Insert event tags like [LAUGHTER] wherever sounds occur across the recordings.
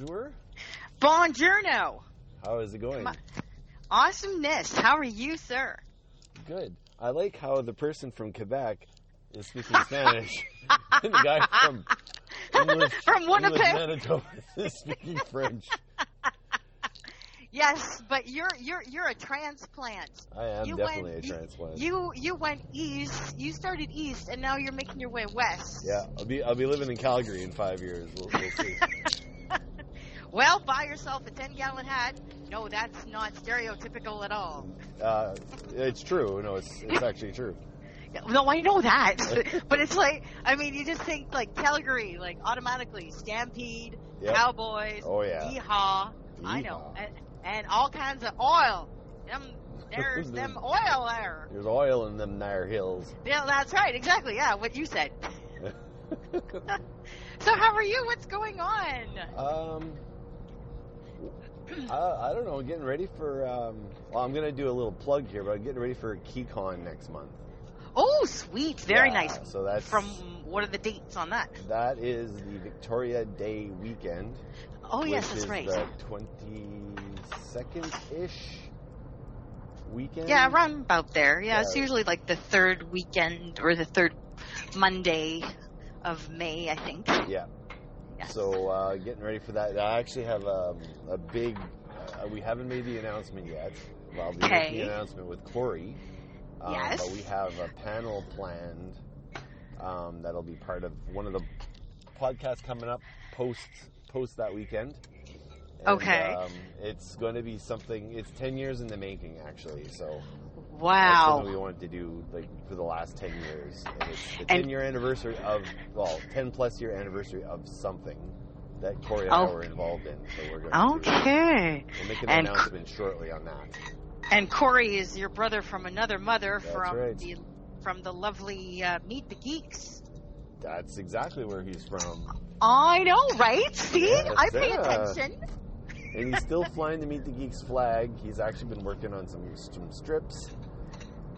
bonjour. Buongiorno. How is it going? Awesomeness. How are you, sir? Good. I like how the person from Quebec is speaking Spanish, [LAUGHS] and the guy from English, From English Winnipeg. Manitoba is speaking French. Yes, but you're you're you're a transplant. I am You definitely went- a transplant. You you went east. You started east, and now you're making your way west. yeah, I'll be I'll be living in Calgary in five years. We'll, we'll see. [LAUGHS] Well, buy yourself a ten gallon hat. No, that's not stereotypical at all. Uh, it's true. No, it's it's actually true. [LAUGHS] No, I know that, [LAUGHS] but it's like I mean, you just think like Calgary, like automatically Stampede, Yep. Cowboys, Oh yeah. Yeehaw. I know, and, and all kinds of oil. Them, there's [LAUGHS] them oil there. There's oil in them Nair hills. Yeah, that's right. Exactly. Yeah, what you said. So how are you? What's going on? Um, I, I don't know. Getting ready for. Um, well, I'm gonna do a little plug here, but I'm getting ready for KeyCon next month. Oh, sweet. Very Yeah, nice. So that's From what are the dates on that? that is the Victoria Day weekend. Oh, yes, which that's is right. The 22nd ish weekend. Yeah, around about there. Yeah, it's usually like the third weekend or the third Monday of May, I think. Yeah. Yes. So uh, getting ready for that. I actually have um, a big. Uh, we haven't made the announcement yet. Well, I'll be Okay. the announcement with Corey. Um, Yes. But we have a panel planned um, that'll be part of one of the podcasts coming up post post that weekend. And, Okay. Um, it's going to be something. It's ten years in the making, actually. So that's wow. something we wanted to do like for the last 10 years and it's the And- 10 year anniversary of well 10 plus year anniversary of something that Corey and I were involved in so we're going to Okay. we'll make an And c- announcement shortly on that And Corey is your brother from another mother That's from right. the from the lovely uh, Meet the Geeks. that's exactly where he's from I know, right? See, Yes, I pay yeah. attention. and he's still flying to meet the geeks flag he's actually been working on some, some strips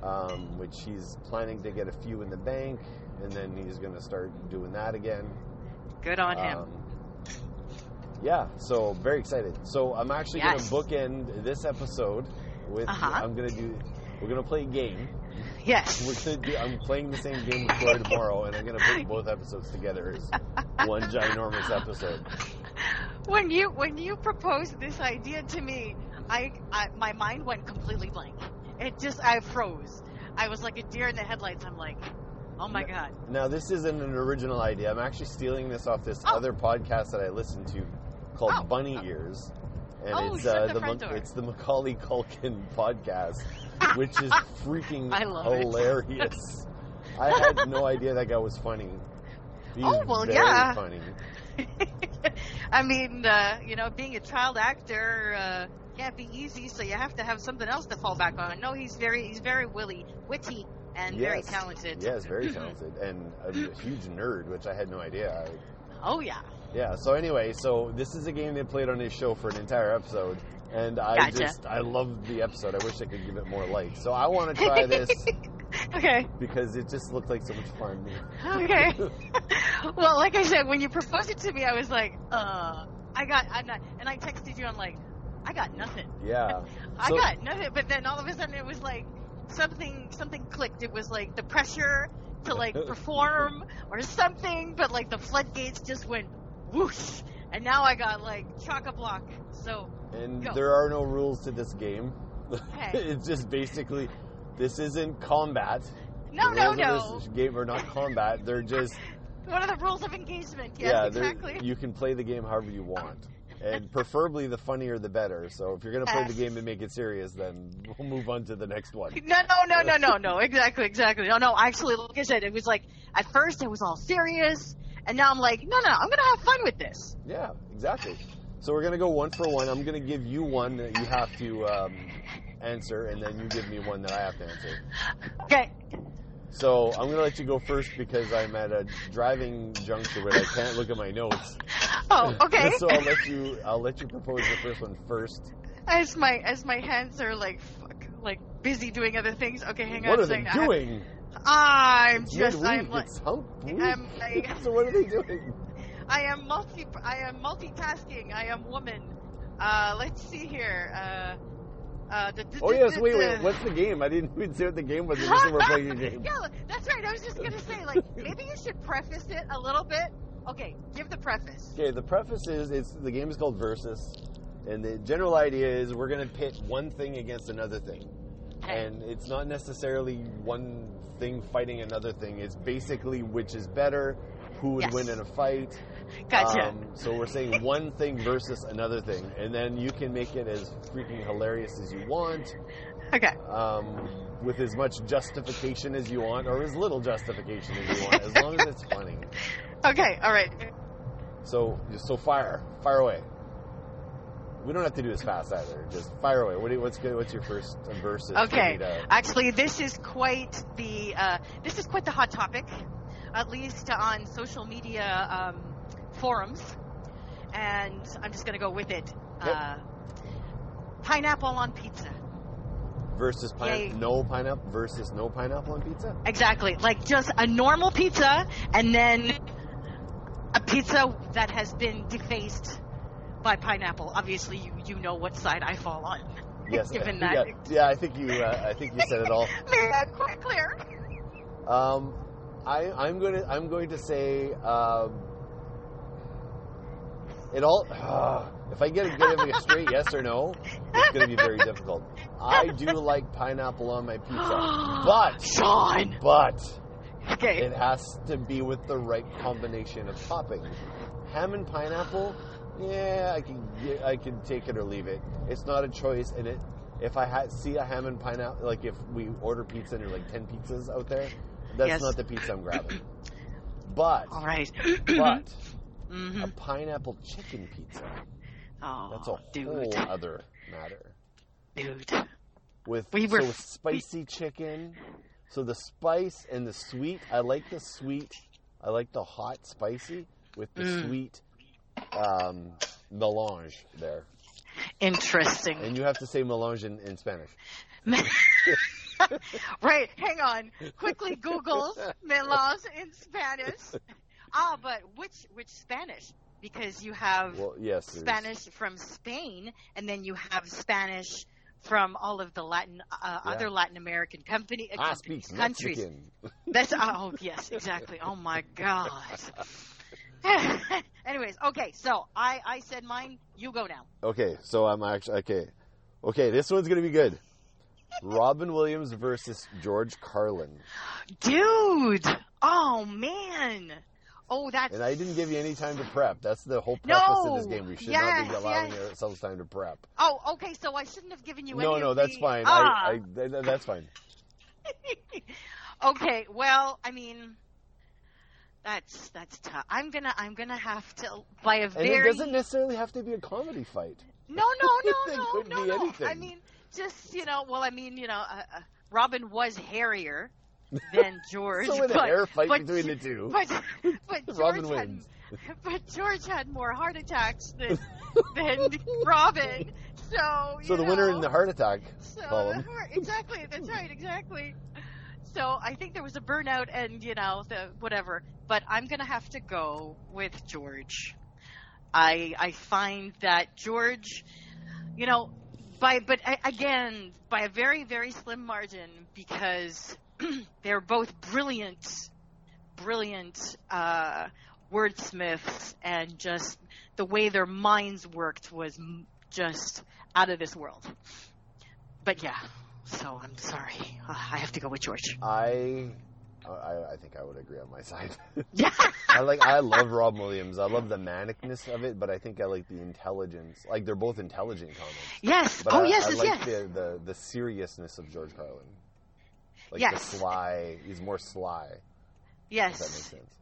um, which he's planning to get a few in the bank and then he's going to start doing that again Good on him. Um, yeah, so very excited. So I'm actually Yes. going to bookend this episode with. Uh-huh. I'm going to do. We're going to play a game. yes. [LAUGHS] We're to do. I'm playing the same game with Corey tomorrow, and I'm going to put [LAUGHS] both episodes together as one ginormous episode. when you when you proposed this idea to me, I, I my mind went completely blank. It just I froze. I was like a deer in the headlights. I'm like, oh my god. Now this isn't an original idea. I'm actually stealing this off this Oh. other podcast that I listen to called Oh. Bunny Ears. And Oh, it's uh, the the front Mac- door. it's the Macaulay Culkin [LAUGHS] podcast, [LAUGHS] which is freaking I love it. hilarious. I had no [LAUGHS] idea that guy was funny. He's Oh, well, very yeah. funny. I mean, uh, you know, being a child actor uh, can't be easy, so you have to have something else to fall back on. No, he's very he's very willy, witty, and very Yes. talented. Yes, very [LAUGHS] talented and a huge nerd, which I had no idea. I, Oh yeah. Yeah. So anyway, so this is a game they played on his show for an entire episode, and I Gotcha. just I loved the episode. I wish I could give it more likes. So I want to try [LAUGHS] this okay. because it just looked like so much fun. Okay. [LAUGHS] well, like I said, when you proposed it to me, I was like, uh, I got, I'm not, and I texted you, I'm like, I got nothing. yeah. [LAUGHS] I So- got nothing. But then all of a sudden, it was like something, something clicked. It was like the pressure to like [LAUGHS] perform or something, but like the floodgates just went whoosh, and now I got like chock a block. So And Go. there are no rules to this game. Okay. [LAUGHS] it's just basically this isn't combat. no, no, rules no. of this game are not combat. They're just What are the rules of engagement? Yes, yeah. exactly. You can play the game however you want, and preferably the funnier the better. So if you're gonna play the game and make it serious, then we'll move on to the next one. No, no, no, no, no, no. Exactly, exactly. No, no. Actually, like I said, it was like at first it was all serious, and now I'm like, no, no, I'm gonna have fun with this. Yeah, exactly. So we're gonna go one for one. I'm gonna give you one that you have to um, answer, and then you give me one that I have to answer. Okay. So I'm gonna let you go first because I'm at a driving juncture where I can't look at my notes. Oh, [LAUGHS] okay. so I'll let you. I'll let you propose the first one first. as my as my hands are like fuck, like busy doing other things. Okay, hang on. What a are they second. Doing? I'm It's just midweek. I'm like it's hump week. I'm like- [LAUGHS] so what are they doing? I am multi. I am multitasking. I am woman. Uh, let's see here. Uh, uh, the, the, Oh yes, the- wait, the- wait. What's the game? I didn't even say what the game was. I just said we're playing a [LAUGHS] game. yeah, that's right. I was just gonna say, like, maybe you should preface it a little bit. Okay, give the preface. Okay, the preface is it's the game is called Versus, and the general idea is we're gonna pit one thing against another thing, Okay. and it's not necessarily one thing fighting another thing. It's basically which is better, who would Yes. win in a fight. Gotcha. Um, so we're saying one thing versus another thing, and then you can make it as freaking hilarious as you want, okay. um, with as much justification as you want, or as little justification as you want, as long as it's funny. [LAUGHS] Okay. All right. So, so fire, fire away. We don't have to do this fast either. Just fire away. What do you, what's good? What's your first versus? Okay. Actually, this is quite the uh, this is quite the hot topic, at least on social media um, forums, and I'm just gonna go with it. Yep. Uh, pineapple on pizza. versus pine, no pineapple versus no pineapple on pizza. Exactly. Like just a normal pizza and then a pizza that has been defaced by pineapple. Obviously, you, you know what side I fall on. Yes, [LAUGHS] Given yeah, that. yeah. I think you. Uh, I think you said it all. Made that quite clear. Um, I, I'm going to. I'm going to say. Um, it all. [SIGHS] if I get a, get a straight yes or no, it's going to be very difficult. I do like pineapple on my pizza, [GASPS] but Sean. but Okay. it has to be with the right combination of toppings. Ham and pineapple, yeah, I can get- I can take it or leave it. It's not a choice, and it. If I had see a ham and pineapple, like if we order pizza and there's like ten pizzas out there, that's Yes. not the pizza I'm grabbing. [CLEARS THROAT] But All right. but [CLEARS THROAT] hmm a pineapple chicken pizza, Oh, that's a dude. whole other matter. Dude. With We were- so spicy chicken, so the spice and the sweet. I like the sweet. I like the hot spicy with the Mm. sweet um, melange there. Interesting. And you have to say melange in, in Spanish. [LAUGHS] right, hang on. Quickly Google melange in Spanish. Ah, but which which Spanish? Because you have Well, yes. Spanish from Spain, and then you have Spanish from all of the Latin, uh, Yeah. other Latin American company, uh, I companies, countries. Mexican. That's oh yes, exactly. Oh my god. [LAUGHS] Anyways, okay, so I I said mine. You go now. Okay, so I'm actually okay. Okay, this one's gonna be good. Robin Williams versus George Carlin, [GASPS] Dude. Oh man. Oh, that's. and I didn't give you any time to prep. That's the whole No! preface of this game. We should not be allowing yes. ourselves time to prep. Oh, okay. So I shouldn't have given you any. No, no, that's the- fine. Ah. I, I, th- th- that's fine. [LAUGHS] okay. Well, I mean, that's that's tough. I'm gonna I'm gonna have to by a very. And it doesn't necessarily have to be a comedy fight. no no [LAUGHS] no no no no. anything. I mean, just you know. Well, I mean, you know, uh, uh, Robin was hairier than [LAUGHS] George. So in a but, hair fight but, between the two, But [LAUGHS] but George Robin had wins. but George had more heart attacks than [LAUGHS] than Robin. So So the winner in the heart attack So column. exactly, that's right, exactly. So I think there was a burnout and you know the whatever, but I'm gonna have to go with George. I I find that George, you know, by but again by a very very slim margin because [CLEARS THROAT] they're both brilliant, brilliant uh, wordsmiths and just the way their minds worked was m- just out of this world. But yeah, so I'm sorry. Uh, I have to go with George. I, I, I think I would agree on my side. Yeah. [LAUGHS] [LAUGHS] I like, I love Rob Williams. I love the manicness of it, but I think I like the intelligence. Like they're both intelligent comics. yes. But oh I, yes, I yes, like yes. the, the the seriousness of George Carlin. Like Yes. the sly. He's more sly. If that makes yes. sense.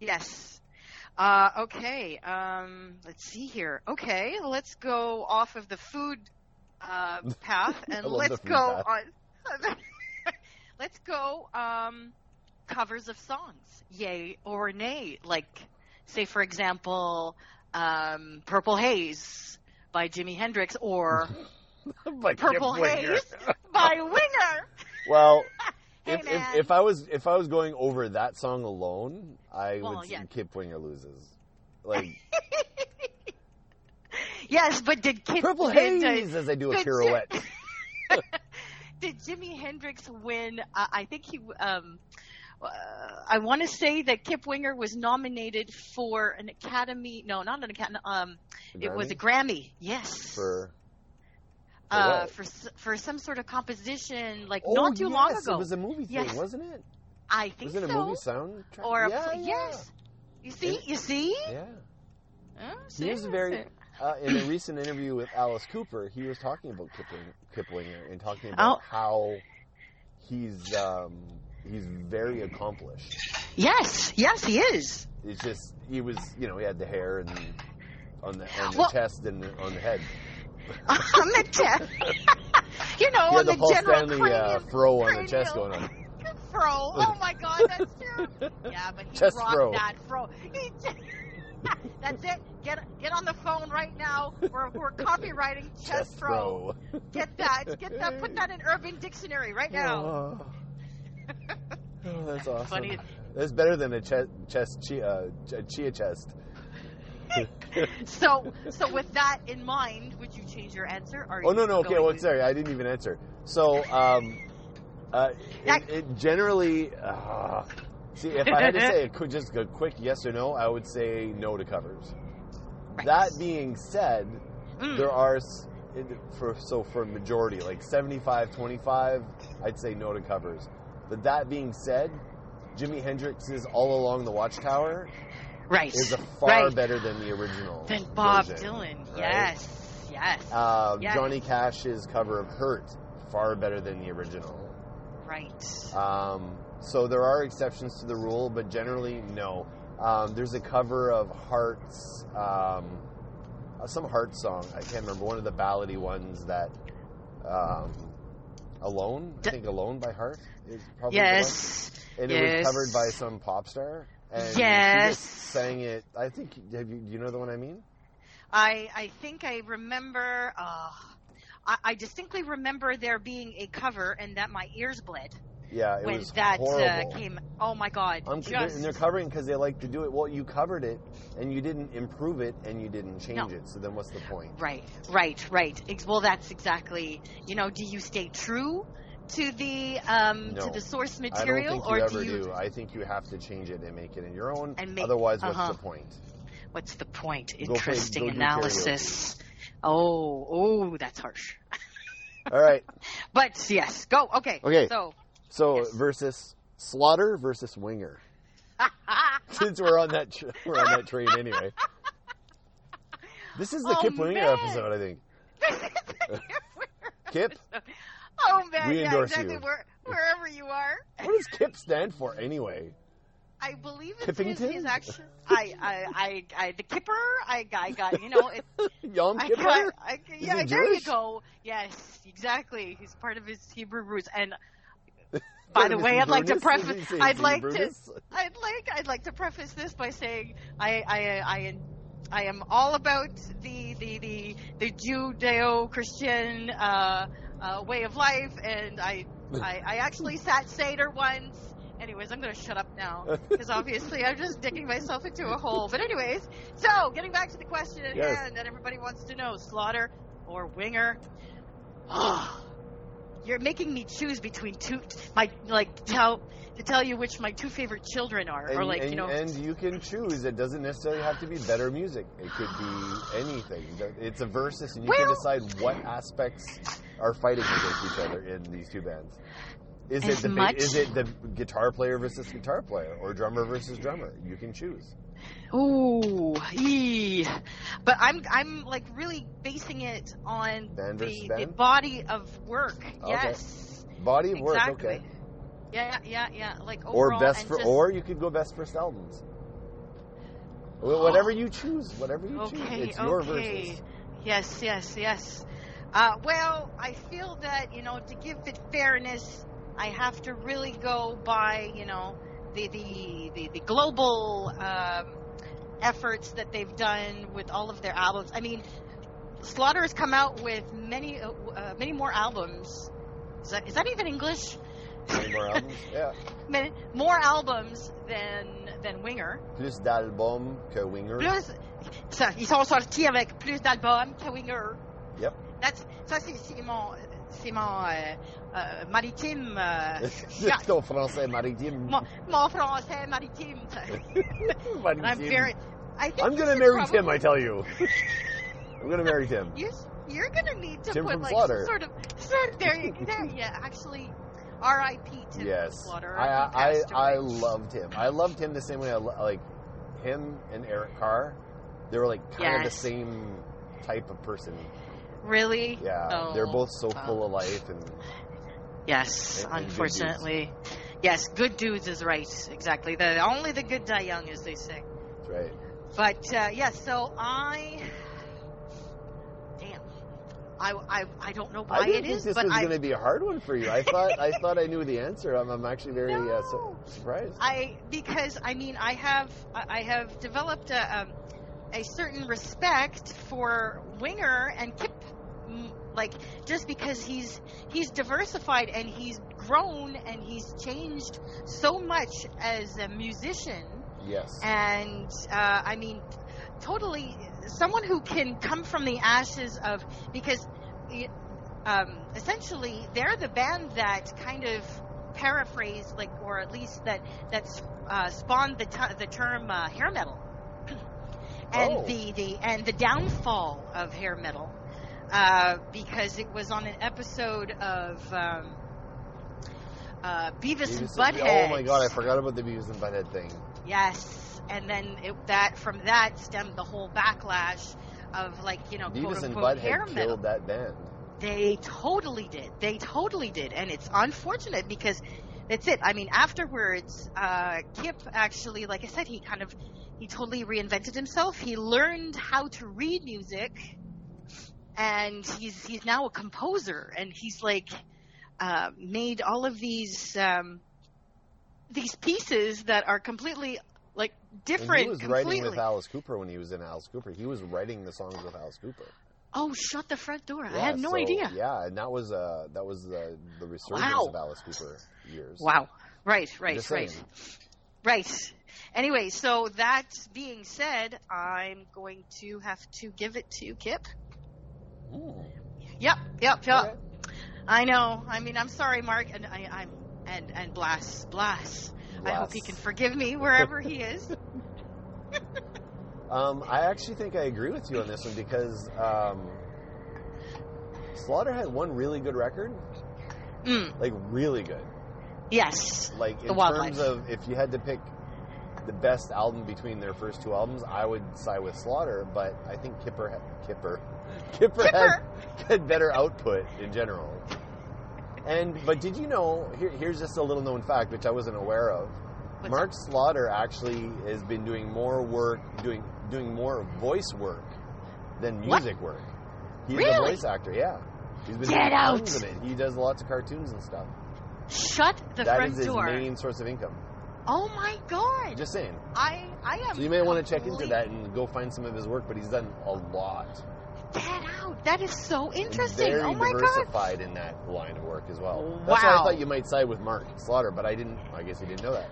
Yes. Uh, okay. Um, let's see here. Okay, let's go off of the food uh, [LAUGHS] path and let's go path. on. [LAUGHS] let's go um, covers of songs, yay or nay. Like, say for example, um, "Purple Haze" by Jimi Hendrix or [LAUGHS] "Purple Haze" by Winger. Well, Hey, if, if if I was if I was going over that song alone, I Well, would yeah. Kip Winger loses. like [LAUGHS] yes, but did Kid purple did, haze as I do a did- pirouette. [LAUGHS] did Jimi Hendrix win? Uh, I think he. Um, uh, I want to say that Kip Winger was nominated for an Academy. No, not an Academy. Um, it was a Grammy. Yes. for. For uh, for for some sort of composition, like Oh, not too long yes, ago. It was a movie thing, Yes. wasn't it? I think so. Was it a movie soundtrack? Or a, yeah, pl- yeah. yes. You see, It- you see. Yeah. Oh, He was very. Uh, in a recent interview with Alice Cooper, he was talking about Kipling, Kiplinger and talking about Oh. how he's um, he's very accomplished. Yes, yes, he is. It's just he was, you know, he had the hair and on the on the Well- chest and on the head. [LAUGHS] on the [LAUGHS] chest. [LAUGHS] you know, He on the, the Paul general Stanley cranium, uh, fro on the chest going on. fro. Oh my God, that's true. Yeah, but he Chest rocked fro. that fro. He just- that's it. Get get on the phone right now. We're, we're copyrighting chest, Chest fro. fro. Get that. Get that. Put that in Urban Dictionary right now. Oh, Oh, that's awesome. Funny. That's better than a chest, chest chia, ch- chia chest. So so with that in mind, would you change your answer? Or Oh no no okay well sorry I didn't even answer. So um, uh, it, it generally uh, see if I had to say a, quick- just a quick yes or no, I would say no to covers. Right. That being said, Mm. there are for so for majority like 75 25 I'd say no to covers. But that being said, Jimi Hendrix's All Along the Watchtower right is a far right. better than the original. than Bob version, Dylan. right? Yes, yes, Uh, Yes. Johnny Cash's cover of Hurt far better than the original. right. Um, so there are exceptions to the rule, but generally, no. Um, there's a cover of Heart's, um, uh, some Heart song. I can't remember one of the ballady ones that, um, Alone. I think Alone by Heart is probably the yes, one. And it was covered by some pop star. And Yes. sang it. I think. Have you, do you know the one I mean? I I think I remember. Uh, I, I distinctly remember there being a cover and that my ears bled Yeah, it when was that uh, horrible. came. Oh my god! I'm, just and they're covering because they like to do it. Well, you covered it, and you didn't improve it, and you didn't change No. it. So then, what's the point? right, right, right. Well, that's exactly. You know, do you stay true to the um No. to the source material, I don't think you or ever do you? do. I think you have to change it and make it in your own. And make- Otherwise, what's uh-huh. the point? What's the point? Interesting go do analysis. Oh, oh, that's harsh. [LAUGHS] All right. But yes, go. Okay. Okay. So, So Yes. versus Slaughter versus Winger. [LAUGHS] Since we're on that tr- we're on that train anyway. This is the Oh, Kip Winger man. episode, I think. [LAUGHS] Kip, oh man, We yeah, endorse exactly. you. Where, wherever you are, [LAUGHS] what does Kip stand for anyway? I believe it's his, Kippington? his action. I, I, I, I, the kipper. I, I got. You know, it, [LAUGHS] Yom I Kippur. got. I, yeah, he there you go. Yes, exactly. He's part of his Hebrew roots. And [LAUGHS] by the way, I'd like to preface. Did he say I'd like to. I'd like I'd like to preface this by saying I I I, I am all about the the the, the Judeo-Christian uh, uh, way of life, and I, I I actually [LAUGHS] sat Seder once. Anyways, I'm going to shut up now because obviously I'm just digging myself into a hole. But anyways, so getting back to the question at Yes. hand that everybody wants to know: Slaughter or Winger? You're making me choose between two. My like tell to tell you which my two favorite children are, And, or like and, you know. and you can choose. It doesn't necessarily have to be better music. It could be anything. It's a versus, and you can decide what aspects are fighting against each other in these two bands. Is it the much- is it the guitar player versus guitar player, or drummer versus drummer? You can choose. Ooh, ee. but I'm I'm like really basing it on the, the body of work. Okay. Yes, Body of work, okay. Yeah, yeah, yeah. Like overall, Or best for, just, or you could go best first albums. Wh- Whatever you choose, whatever you choose, Okay, it's your okay. versus. Yes, yes, yes. Uh, well, I feel that you know to give it fairness, I have to really go by you know the the the, the global um, efforts that they've done with all of their albums. I mean, Slaughter has come out with many uh, uh, many more albums. Is that is that even English? Many more albums. [LAUGHS] Yeah. Many- more albums than than Winger. Plus d'albums que Winger. Plus, ça, ils sont sortis avec plus d'albums que Winger. Yep. That's, ça, c'est c'est mon, c'est mon euh, euh, maritime. euh, ton français maritime. mon, mon français maritime. [LAUGHS] [LAUGHS] I'm very. I think I'm gonna marry probably- Tim, I tell you. [LAUGHS] I'm gonna marry Tim. You're, you're gonna need to Tim put like Slaughter. sort of sort there you there yeah actually R.I.P. Tim Yes. Slaughter. I, he I, I loved him. I loved him the same way I lo- like him and Eric Carr. They were like kind of the same type of person. Really Yeah. Oh, They're both so wow. full of life and yes and- and unfortunately yes good dudes is right exactly the only the good die young as they say that's right. but uh, yes so I damn I, I, I don't know why I didn't it think is this but was going to be a hard one for you. I thought I [LAUGHS] thought I knew the answer. I'm, I'm actually very uh, su- surprised. I because I mean I have I have developed a, um, a certain respect for Winger and Kip, like just because he's he's diversified and he's grown and he's changed so much as a musician yes. and uh, I mean totally someone who can come from the ashes of because um, essentially they're the band that kind of paraphrase like or at least that that uh, spawned the t- the term uh, hair metal [CLEARS THROAT] and Oh. the the and the downfall of hair metal uh, because it was on an episode of um, uh, Beavis, and Beavis Butthead. Oh my god, I forgot about the Beavis and Butthead thing. Yes, and then it, that from that stemmed the whole backlash of like you know quote Beavis and unquote hair Butthead metal. killed that band. They totally did. They totally did, and it's unfortunate because that's it. I mean, afterwards, uh, Kip actually, like I said, he kind of he totally reinvented himself. He learned how to read music, and he's he's now a composer, and he's like uh, made all of these um, these pieces that are completely like And different. he was completely. writing with Alice Cooper when he was in Alice Cooper. He was writing the songs with Alice Cooper. oh, shut the front door! I had no so, idea. Yeah, and that was uh, that was uh, the resurgence Wow. of Alice Cooper years. Wow. Right, right, right. Right. Anyway, so that being said, I'm going to have to give it to Kip. Mm. Yep, yep, yep. Okay. I know. I mean, I'm sorry, Mark, and I, I'm and and Blas, Blas. I hope he can forgive me wherever he is. [LAUGHS] [LAUGHS] Um, I actually think I agree with you on this one because um, Slaughter had one really good record, Mm, like really good. yes. Like in terms of if you had to pick the best album between their first two albums, I would side with Slaughter. But I think Kipper, had, Kipper, [LAUGHS] Kipper, Kipper. Had, [LAUGHS] had better output in general. And but did you know? Here, here's just a little known fact which I wasn't aware of. What's Mark Slaughter actually has been doing more work, doing doing more voice work than What? music work. He's a voice actor, yeah. He's been Get doing out. tons of it. He does lots of cartoons and stuff. Shut the That front is his door. main source of income. Oh my God! Just saying. I I am. So you may want to check into that and go find some of his work, but he's done a lot. Get out! That is so interesting. Very oh my God! diversified in that line of work as well. That's why I thought you might side with Mark Slaughter, but I didn't. I guess you didn't know that.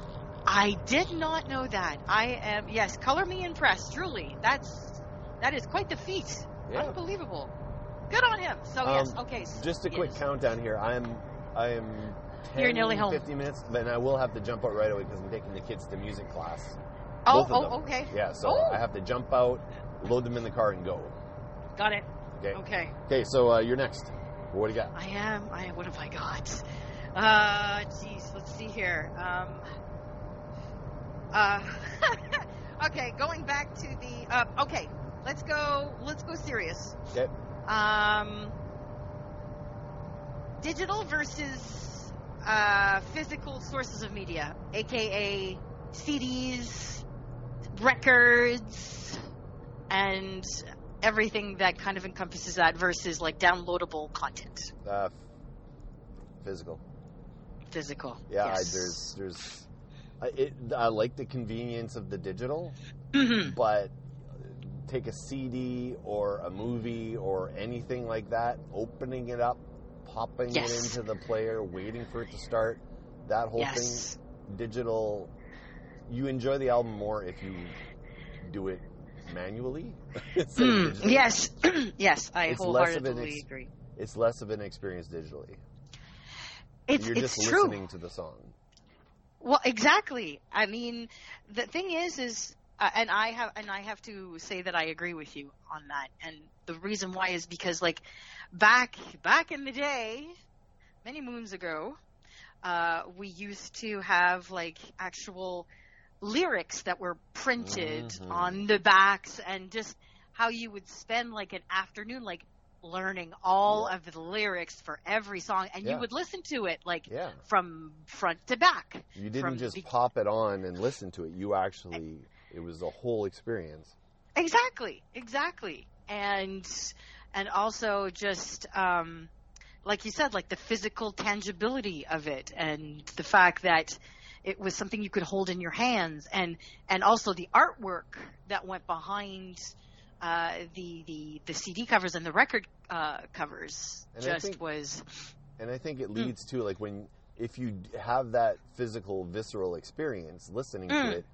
I did not know that. I am yes, color me impressed. Truly, that's that is quite the feat. Yeah. Unbelievable. Good on him. So yes, Um, okay. s- Just a quick yes. countdown here. I'm I am 10, You're nearly home. 50 minutes, but I will have to jump out right away because I'm taking the kids to music class. Oh, oh, okay. Yeah, so Oh. I have to jump out, load them in the car, and go. Got it. Okay. Okay. Okay, so uh, you're next. What do you got? I am. I what have I got? Uh, jeez. Let's see here. Um. Uh. [LAUGHS] okay, going back to the. Uh, okay, let's go. Let's go serious. Okay. Um, digital versus uh, physical sources of media, aka CDs, records, and everything that kind of encompasses that versus like downloadable content, Uh, physical. physical. Yeah, yes. I, there's there's. I, it, I like the convenience of the digital, Mhm. but take a CD or a movie or anything like that, opening it up, popping Yes. it into the player, waiting for it to start. that whole yes. thing, digital, you enjoy the album more if you do it manually. [LAUGHS] Mm, yes, [CLEARS THROAT] yes, I It's less of an wholeheartedly ex- agree. It's less of an experience digitally. It's You're it's just true. listening to the song. Well, exactly. I mean, the thing is, is uh, and I have and I have to say that I agree with you on that. And the reason why is because like back back in the day, many moons ago, uh, we used to have like actual lyrics that were printed Mhm. on the backs and just how you would spend like an afternoon like learning all Yeah. of the lyrics for every song and Yeah. you would listen to it like Yeah. from front to back You didn't just be- pop it on and listen to it. You actually, it was a whole experience. Exactly, exactly, and and also just um, like you said, like the physical tangibility of it, and the fact that it was something you could hold in your hands, and and also the artwork that went behind uh, the the the CD covers and the record uh, covers And just think- was And I think it Mm. leads to like when, if you have that physical, visceral experience listening Mm. to it,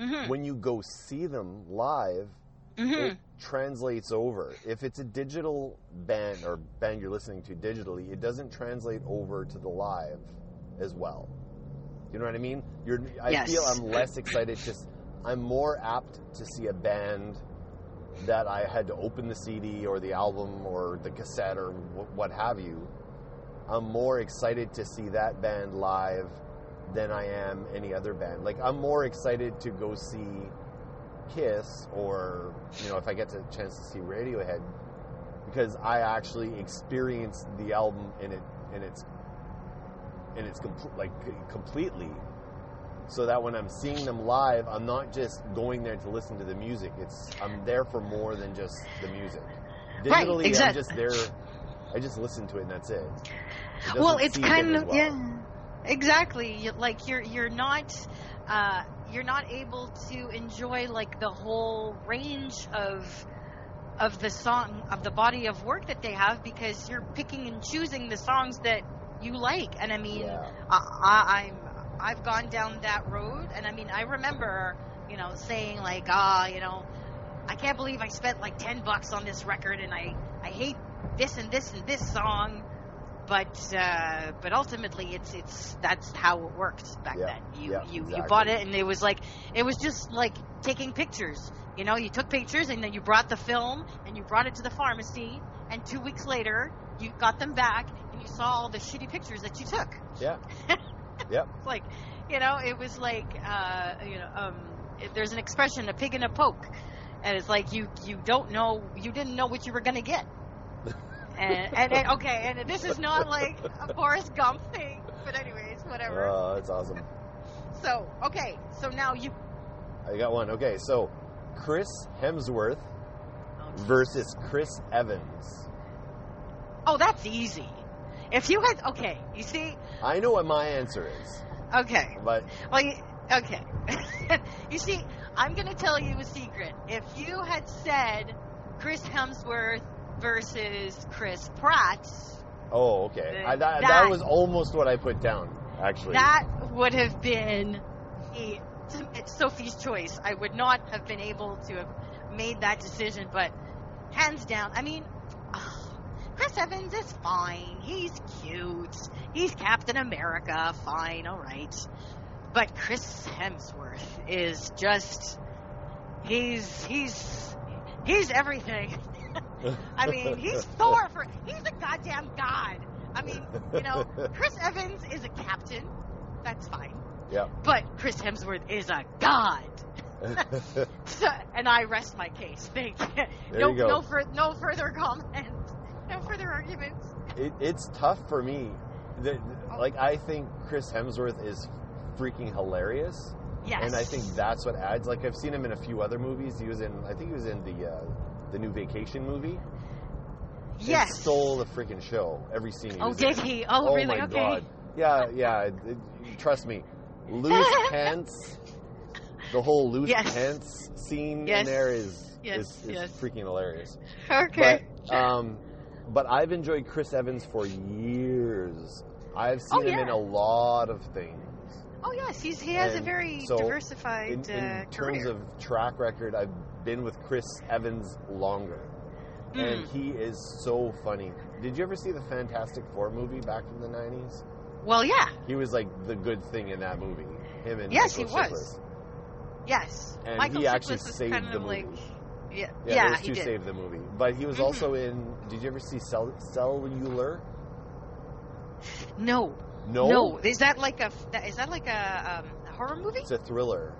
mhm, when you go see them live, mhm, it translates over. If it's a digital band or band you're listening to digitally, it doesn't translate over to the live as well. You know what I mean? You're, I Yes. feel I'm less excited. Just I'm more apt to see a band that I had to open the CD or the album or the cassette or what have you. I'm more excited to see that band live than I am any other band. Like I'm more excited to go see Kiss or you know if I get the chance to see Radiohead because I actually experienced the album in it in its in its complete like completely. So that when I'm seeing them live I'm not just going there to listen to the music. It's I'm there for more than just the music. Right, digitally I'm just there I just listen to it and that's it, It well it's kind as of well. yeah exactly like you're you're not uh you're not able to enjoy like the whole range of of the song of the body of work that they have because you're picking and choosing the songs that you like. And i mean yeah. I, I'm I've gone down that road, and I mean I remember you know saying like ah you know I can't believe I spent like ten bucks on this record, and I I hate this and this and this song, but uh, but ultimately it's it's that's how it worked back Yeah, then. You yeah, you you bought it, and it was like it was just like taking pictures. You know, you took pictures, and then you brought the film, and you brought it to the pharmacy, and two weeks later you got them back, and you saw all the shitty pictures that you took. yeah [LAUGHS] yep It's like, you know, it was like, uh, you know, um, there's an expression, a pig in a poke, and it's like you you don't know, you didn't know what you were gonna get. And, and, and okay, and this is not like a Forrest Gump thing, but anyways, whatever. oh that's awesome so okay, so now you. I got one okay so Chris Hemsworth versus Chris Evans Oh, that's easy. If you had, okay, you see, I know what my answer is okay, but well, you, okay, [LAUGHS] you see, I'm gonna tell you a secret. If you had said Chris Hemsworth versus Chris Pratt, oh okay uh, I, that, that That- was almost what I put down actually that would have been Sophie's choice. I would not have been able to have made that decision, but hands down, I mean, [SIGHS] Chris Evans is fine. He's cute. He's Captain America. Fine, all right. But Chris Hemsworth is just he's he's he's everything. [LAUGHS] I mean, he's [LAUGHS] Thor for he's a goddamn god. I mean, you know, Chris Evans is a captain. That's fine. yeah But Chris Hemsworth is a god. [LAUGHS] So, and I rest my case. Thank you. There no, you go. no, fur- no further comment. No further arguments. it, it's tough for me. The, Oh. like I think Chris Hemsworth is freaking hilarious, Yes. and I think that's what adds. Like I've seen him in a few other movies. He was in, I think he was in the uh, the new Vacation movie. It yes. stole the freaking show. Every scene. He Oh, did in. he? [LAUGHS] Oh, Oh really? my okay. god. Yeah, yeah. it- it- trust me. Loose [LAUGHS] pants. The whole loose Yes. pants scene Yes. in there is Yes, is, is freaking hilarious. Okay. But [LAUGHS] um, but I've enjoyed Chris Evans for years. I've seen Oh, him in a lot of things. Oh yes, he's he has a very so, diversified In, in uh, terms career. of track record, I've been with Chris Evans longer. And Mm. he is so funny. Did you ever see the Fantastic Four movie back in the 90s? well, yeah, He was like the good thing in that movie. Him and Yes, Michael he was. Yes. And Michael he actually was saved kind the of like, movie. yeah, Yeah, yeah, those he two saved the movie. But he was Mhm. also in. Did you ever see Cell- Cellular? No, No. no, is that like a that- is that like a, um, a horror movie? It's a thriller.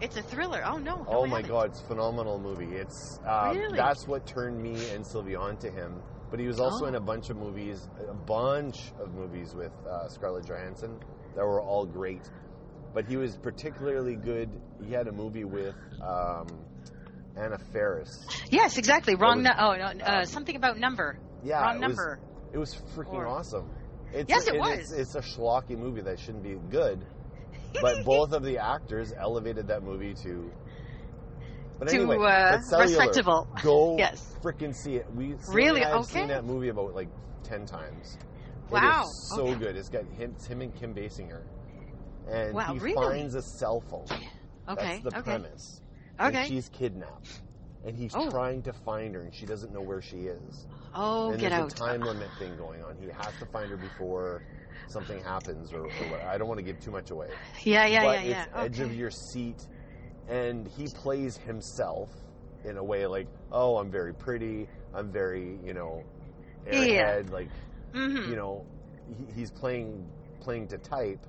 It's a thriller. Oh no! no, Oh my god, it's a phenomenal movie. It's uh, Really? that's what turned me and Sylvia on to him. But he was also Oh. in a bunch of movies, a bunch of movies with uh, Scarlett Johansson that were all great. But he was particularly good. He had a movie with um, Anna Faris. Yes, exactly. Wrong. was, nu- oh no, uh, um, something about number. Yeah, Wrong it number. Was, it was freaking Or- awesome. It's Yes, it and was. It's, it's a schlocky movie that shouldn't be good, but [LAUGHS] both of the actors elevated that movie to. But To, anyway, uh, but respectable. Go [LAUGHS] Yes. freaking see it. We Really? and I have Okay. seen that movie about like ten times. Wow, It is so okay. good. It's got him, it's him and Kim Basinger, and Wow, he really? finds a cell phone. Okay. That's the okay. premise. Okay. And she's kidnapped, and he's Oh. trying to find her, and she doesn't know where she is oh, and get there's out. a time limit thing going on. He has to find her before something happens, or, or what. I don't want to give too much away. Yeah, yeah, but yeah, yeah. it's edge of your seat, and he plays himself in a way like, oh, I'm very pretty, I'm very, you know, Yeah. airhead, like, Mhm. you know, he, he's playing playing to type.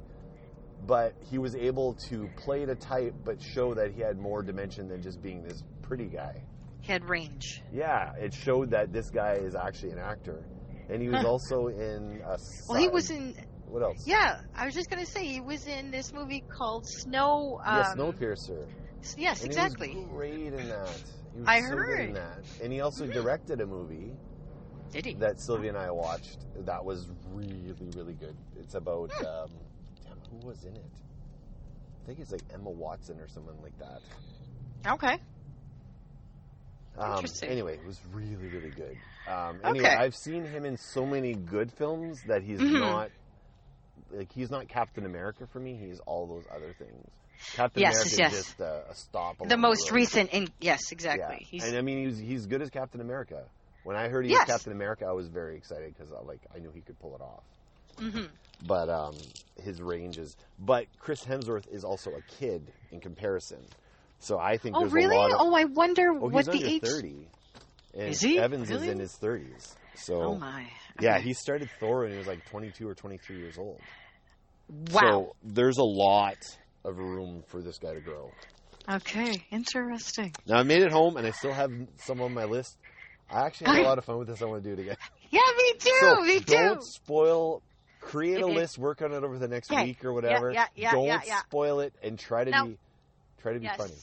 But he was able to play to type, but show that he had more dimension than just being this pretty guy. He had range. Yeah, it showed that this guy is actually an actor, and he was Huh. also in a. Well, he was in. What else? Yeah, I was just gonna say he was in this movie called Snow. Um, yeah, Snowpiercer. Yes, And exactly. He was great in that. He was I so good in heard. that, and he also Mhm. directed a movie Did he? that Sylvia and I watched. That was really, really good. It's about. Hmm. Um, damn, who was in it? I think it's like Emma Watson or someone like that. Okay. Um, Interesting. Anyway, it was really, really good. Um, anyway, Okay. I've seen him in so many good films that he's Mhm. not like he's not Captain America for me. He's all those other things. Captain Yes, America yes. is just a, a stop. The most road. recent. In yes, exactly. Yeah. He's and I mean, he's he's good as Captain America. When I heard he Yes. was Captain America, I was very excited because I like I knew he could pull it off. mhm. But um, his range is. But Chris Hemsworth is also a kid in comparison. So I think Oh there's really? a lot of. Oh, I wonder Oh, what he's the under age. thirty. And Is he? Evans Really? is in his thirties. So Oh my. Yeah, he started Thor when he was like twenty two or twenty three years old. Wow. So there's a lot of room for this guy to grow. okay. Interesting. Now I made it home and I still have some on my list. I actually had a lot of fun with this. I want to do it again. [LAUGHS] Yeah, me too. so me too. don't spoil. Create a list, work on it over the next Okay. week or whatever. yeah, yeah, don't yeah, yeah. spoil it and try to No. be try to be yes. funny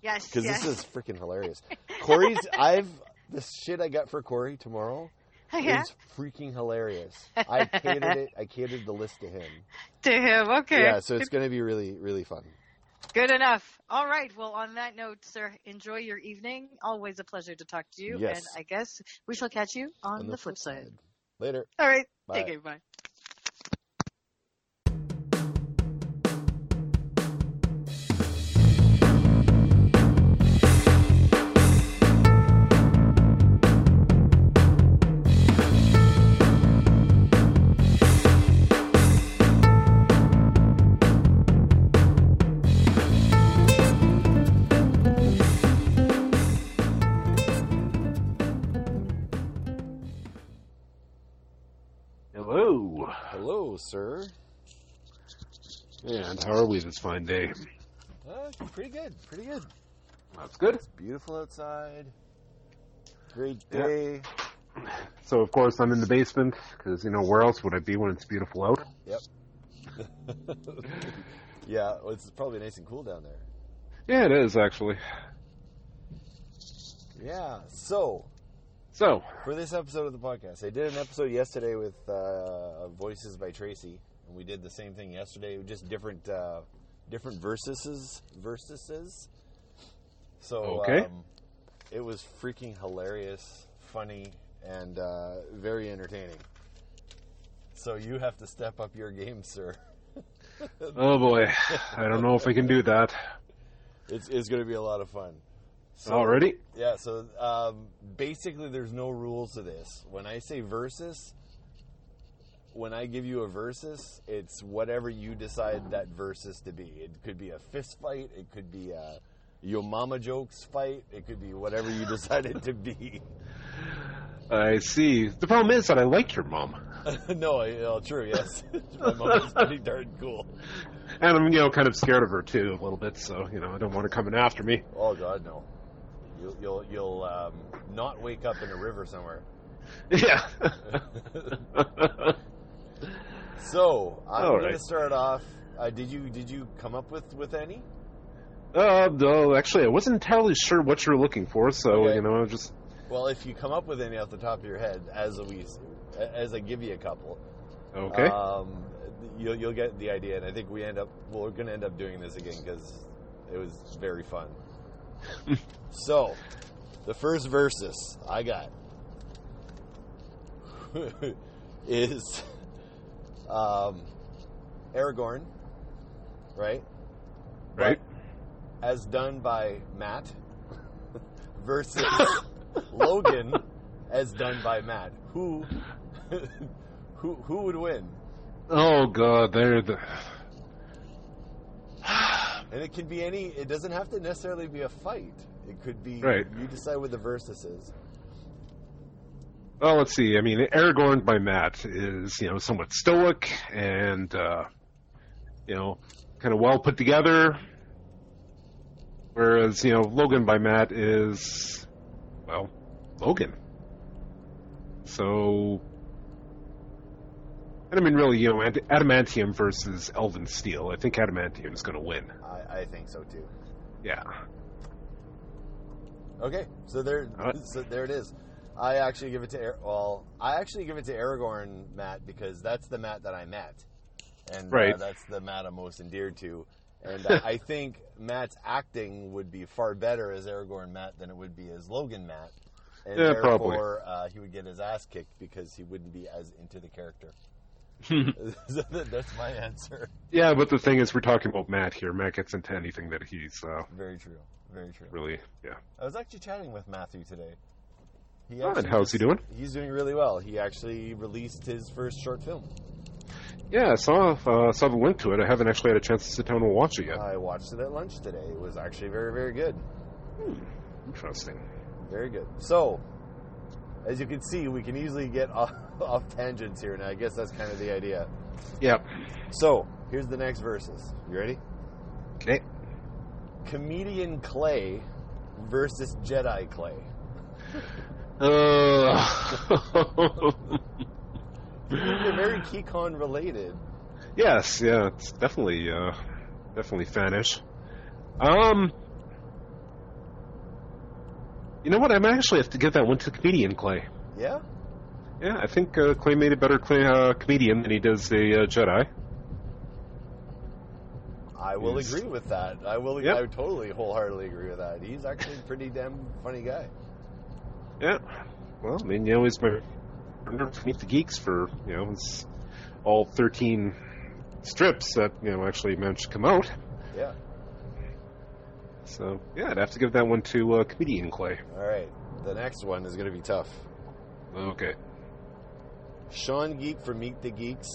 Yes. because yes. this is freaking hilarious. [LAUGHS] Corey's I've the shit I got for Corey tomorrow [LAUGHS] yeah. is freaking hilarious. I catered it. I catered the list to him. [LAUGHS] to him. Okay. Yeah, so it's going to be really, really fun. Good enough. All right. Well, on that note, sir, enjoy your evening. Always a pleasure to talk to you. Yes. And I guess we shall catch you on, the, flip side. Later. All right. Bye. Take care. Bye. Sir. And how are we this fine day? Uh, pretty good. Pretty good. That's good. It's beautiful outside. Great Yeah. day. So, of course, I'm in the basement because, you know, where else would I be when it's beautiful out? Yep. [LAUGHS] yeah, well, it's probably nice and cool down there. Yeah, it is, actually. Yeah. So, So, for this episode of the podcast, I did an episode yesterday with uh, Voices by Tracy, and we did the same thing yesterday, just different uh, different versuses. Versuses. So, Okay. um, it was freaking hilarious, funny, and uh, very entertaining. So you have to step up your game, sir. Oh boy, I don't know if I can do that. [LAUGHS] It's, it's going to be a lot of fun. So, Already? Yeah, so um, basically, there's no rules to this. When I say versus, when I give you a versus, it's whatever you decide that versus to be. It could be a fist fight, it could be a your mama jokes fight, it could be whatever you [LAUGHS] decide it to be. I see. The problem is that I like your mom, [LAUGHS] no, oh, true, yes. [LAUGHS] My mom is pretty darn cool. and I'm you know kind of scared of her too a little bit. So you know I don't want her coming after me. Oh, God, no. You'll, you'll, you'll um, not wake up in a river somewhere. Yeah. [LAUGHS] So I'm All going right. to start off. Uh, did you did you come up with with any? uh, no, actually, I wasn't entirely sure what you were looking for, so Okay. you know, just Well, if you come up with any off the top of your head, as we as I give you a couple, okay. um, you'll you'll get the idea. And I think we end up well, we're going to end up doing this again because it was very fun. [LAUGHS] so, the first versus I got [LAUGHS] is um, Aragorn, right? right. as done by Matt [LAUGHS] versus Logan as done by Matt. Who who who would win? Oh god, they're the. And it can be any it doesn't have to necessarily be a fight. It could be Right. you decide what the versus is. Well, let's see. I mean, Aragorn by Matt is you know somewhat stoic and uh, you know kind of well put together, whereas you know Logan by Matt is well Logan. So, and I mean, really, you know, Adamantium versus Elven Steel. I think Adamantium is going to win. I, I think so too. Yeah. Okay, so there, right. so there it is. I actually give it to well, I actually give it to Aragorn, Matt, because that's the Matt that I met, and uh, that's the Matt I'm most endeared to. [LAUGHS] And uh, I think Matt's acting would be far better as Aragorn Matt than it would be as Logan Matt, and Yeah, therefore probably. uh, he would get his ass kicked because he wouldn't be as into the character. [LAUGHS] That's my answer. Yeah, but the thing is, we're talking about Matt here. Matt gets into anything that he's uh, Very true. Very true. really, yeah. I was actually chatting with Matthew today. He Good. actually How's he doing? He's doing really well. He actually released his first short film. Yeah, I saw uh, saw the link to it. I haven't actually had a chance to sit down and watch it yet. I watched it at lunch today. It was actually very, very good. Interesting. Very good. So, as you can see, we can easily get [LAUGHS] off, off tangents here, and I guess that's kind of the idea. Yep. So, here's the next verses. You ready? Okay. Comedian Clay versus Jedi Clay. [LAUGHS] Uh, They're very Keycon related. yes, yeah, it's definitely uh, definitely fanish. Um, you know what? I might actually have to give that one to the comedian Clay. Yeah? Yeah, I think uh, Clay made a better Clay, uh, comedian than he does a uh, Jedi. I will Yes. agree with that. I will. Yep. I totally, wholeheartedly agree with that. He's actually a pretty damn funny guy. Yeah. Well, I mean, you know, he's my Meet the Geeks for, you know, his all 13 strips that, you know, actually managed to come out. Yeah. So, yeah, I'd have to give that one to uh, Comedian Clay. All right. The next one is going to be tough. Okay. Sean Geek from Meet the Geeks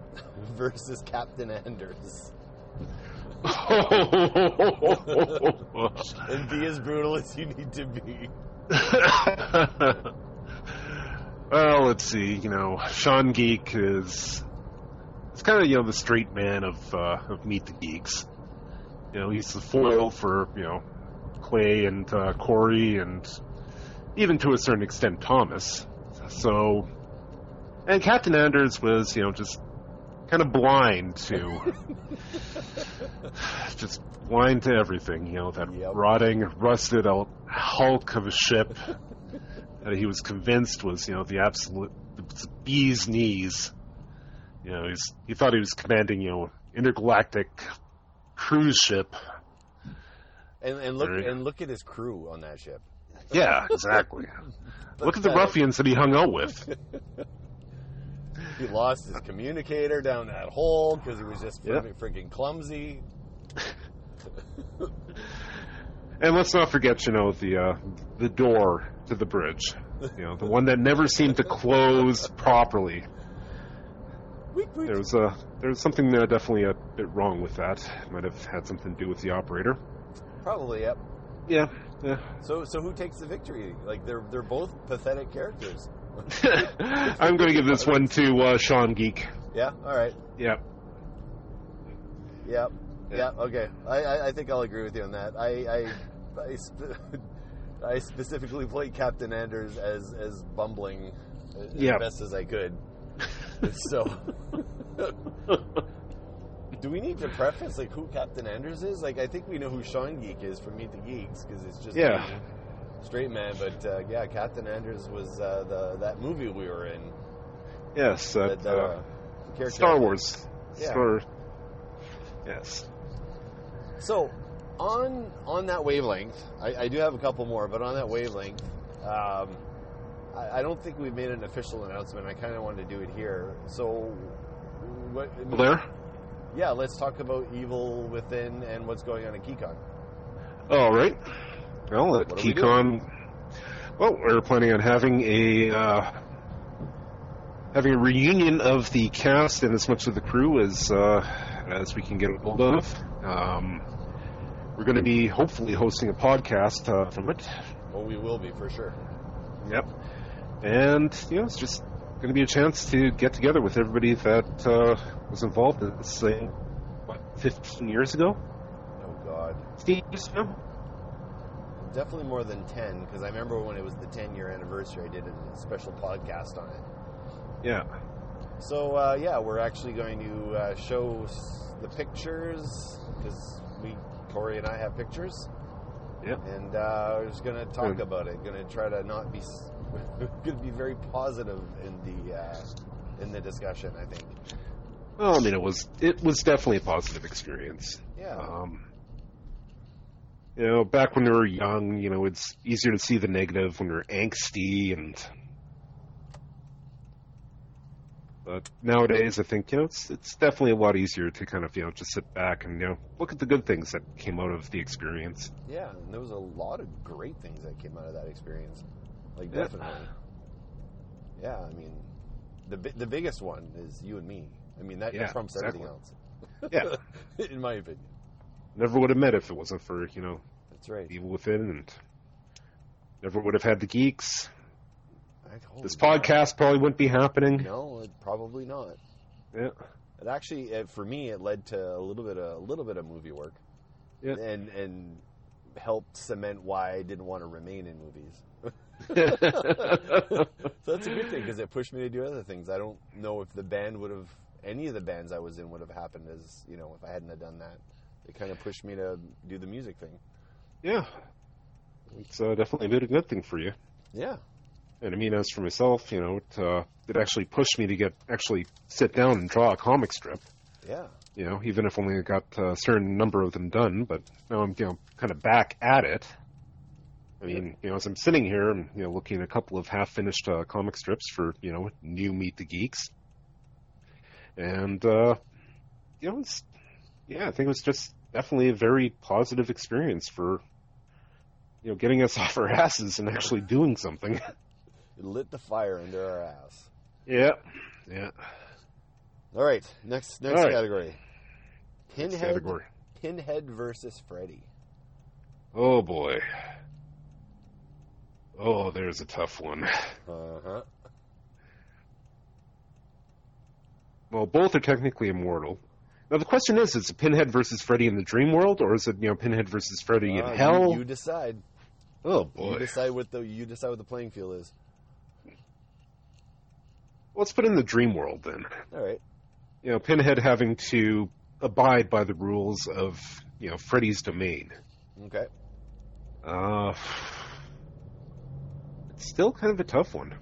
[LAUGHS] versus Captain Anders. [LAUGHS] and be as brutal as you need to be. [LAUGHS] well, let's see. You know, Sean Geek is it's kind of you know the straight man of uh, of Meet the Geeks. You know, he's the foil for you know Clay and uh, Corey and even to a certain extent Thomas. So, and Captain Anders was you know just kind of blind to [LAUGHS] just blind to everything. You know that Yep. rotting, rusted out hulk of a ship that he was convinced was you know the absolute the bee's knees. You know, he's he thought he was commanding you know intergalactic cruise ship. And, and look and look at his crew on that ship. Yeah, exactly. [LAUGHS] Look at the ruffians that he hung out with. [LAUGHS] he lost his communicator down that hole because he was just Yeah. freaking clumsy. [LAUGHS] And let's not forget, you know, the uh, the door to the bridge. You know, the one that never seemed to close properly. Weak, weak. There was a there was something uh, definitely a bit wrong with that. Might have had something to do with the operator. Probably, yep. Yeah, yeah. So, so who takes the victory? Like they're they're both pathetic characters. [LAUGHS] I'm going to give this one to uh, Sean Geek. Yeah. All right. Yeah. Yeah. Yeah. Yeah. Okay. I, I, I think I'll agree with you on that. I I I, sp- [LAUGHS] I specifically played Captain Anders as as bumbling as Yeah. best as I could. So, do we need to preface like who Captain Anders is? Like, I think we know who Sean Geek is from Meet the Geeks because it's just Yeah. straight man. But uh, yeah, Captain Anders was uh, the that movie we were in. Yes, that, uh, uh, Star Wars. Yeah. Star. Yes. So, on on that wavelength, I, I do have a couple more, but on that wavelength, um, I, I don't think we've made an official announcement. I kind of wanted to do it here. So, what? Blair. Yeah, let's talk about Evil Within and what's going on at KeyCon. All right. Well, at What are we KeyCon, well, we're planning on having a uh, having a reunion of the cast and as much of the crew as uh, as we can get a hold of. Um, we're going to be hopefully hosting a podcast uh, from it. Well, we will be for sure. Yep. And you know, it's just going to be a chance to get together with everybody that uh, was involved in this thing. What, 15 years ago? Oh God, 15 years ago? definitely more than ten because I remember when it was the ten year anniversary, I did a special podcast on it. Yeah. So uh, yeah, we're actually going to uh, show the pictures because we, Corey and I, have pictures. Yep. And uh, we're just going to talk about it. Going to try to not be, [LAUGHS] going to be very positive in the uh, in the discussion. I think. Well, I mean, it was it was definitely a positive experience. Yeah. Um, you know, back when we were young, you know, it's easier to see the negative when we're angsty and. But nowadays, I think you know it's it's definitely a lot easier to kind of you know just sit back and you know look at the good things that came out of the experience. yeah. And there was a lot of great things that came out of that experience. Like definitely. Yeah. I mean, the the biggest one is you and me. I mean that Yeah, trumps everything else. Yeah, [LAUGHS] in my opinion. never would have met if it wasn't for you know That's right. Evil Within, and never would have had the geeks. This podcast probably wouldn't be happening. No, it, probably not. Yeah. It actually, it, for me, it led to a little bit of a little bit of movie work, Yeah. and and helped cement why I didn't want to remain in movies. [LAUGHS] [LAUGHS] so that's a good thing because it pushed me to do other things. I don't know if the band would have any of the bands I was in would have happened as you know if I hadn't have done that. It kind of pushed me to do the music thing. Yeah. It's uh, definitely been a good thing for you. Yeah, And I mean, as for myself, you know, it, uh, it actually pushed me to get actually sit down and draw a comic strip. yeah, You know, even if only I got a certain number of them done, but now I'm you know kind of back at it. I mean, you know, as I'm sitting here, I'm you know looking at a couple of half-finished uh, comic strips for you know new Meet the Geeks, and uh, you know, it's yeah, I think it was just definitely a very positive experience for you know getting us [LAUGHS] off our asses and actually doing something. [LAUGHS] it lit the fire under our ass. yeah, yeah. All right, next next right. category. Pinhead, Category. Pinhead versus Freddy. Oh boy. Oh, there's a tough one. Uh huh. Well, both are technically immortal. Now the question is: Is it Pinhead versus Freddy in the dream world, or is it you know Pinhead versus Freddy in Uh, hell? You, you decide. oh You boy. decide what the you decide what the playing field is. Let's put in the dream world then. All right. You know, Pinhead having to abide by the rules of you know Freddy's domain. Okay. Uh, it's still kind of a tough one.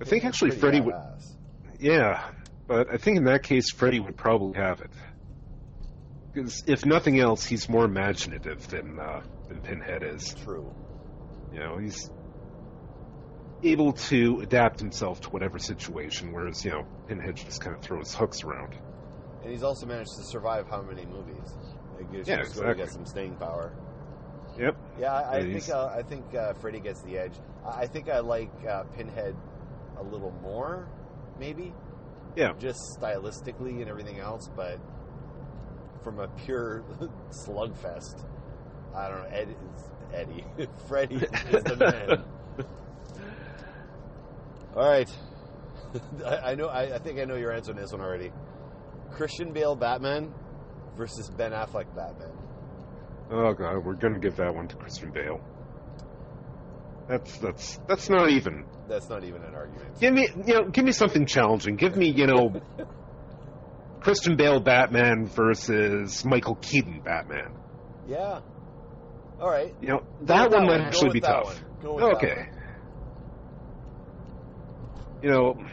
I think actually Freddy would. Yeah, but I think in that case, Freddy would probably have it. Because if nothing else, he's more imaginative than uh, than Pinhead is. True. You know, he's able to adapt himself to whatever situation, whereas you know Pinhead just kind of throws hooks around. And he's also managed to survive how many movies? Like, Yeah, just going to exactly. get some staying power. Yep. Yeah, I, I think uh, I think uh, Freddy gets the edge. I, think I like uh, Pinhead a little more, maybe. Yeah. Just stylistically and everything else, but from a pure [LAUGHS] slugfest, I don't know. Ed Eddie. [LAUGHS] Freddy is the man. [LAUGHS] All right. I, I know. I, I think I know your answer on this one already. Christian Bale Batman versus Ben Affleck Batman. Oh god, we're gonna give that one to Christian Bale. That's that's that's not even. That's not even an argument. Give me you know, give me something challenging. Give me you know, [LAUGHS] Christian Bale Batman versus Michael Keaton Batman. Yeah. All right. You know that one might actually be tough. one. Go with that Okay. You know,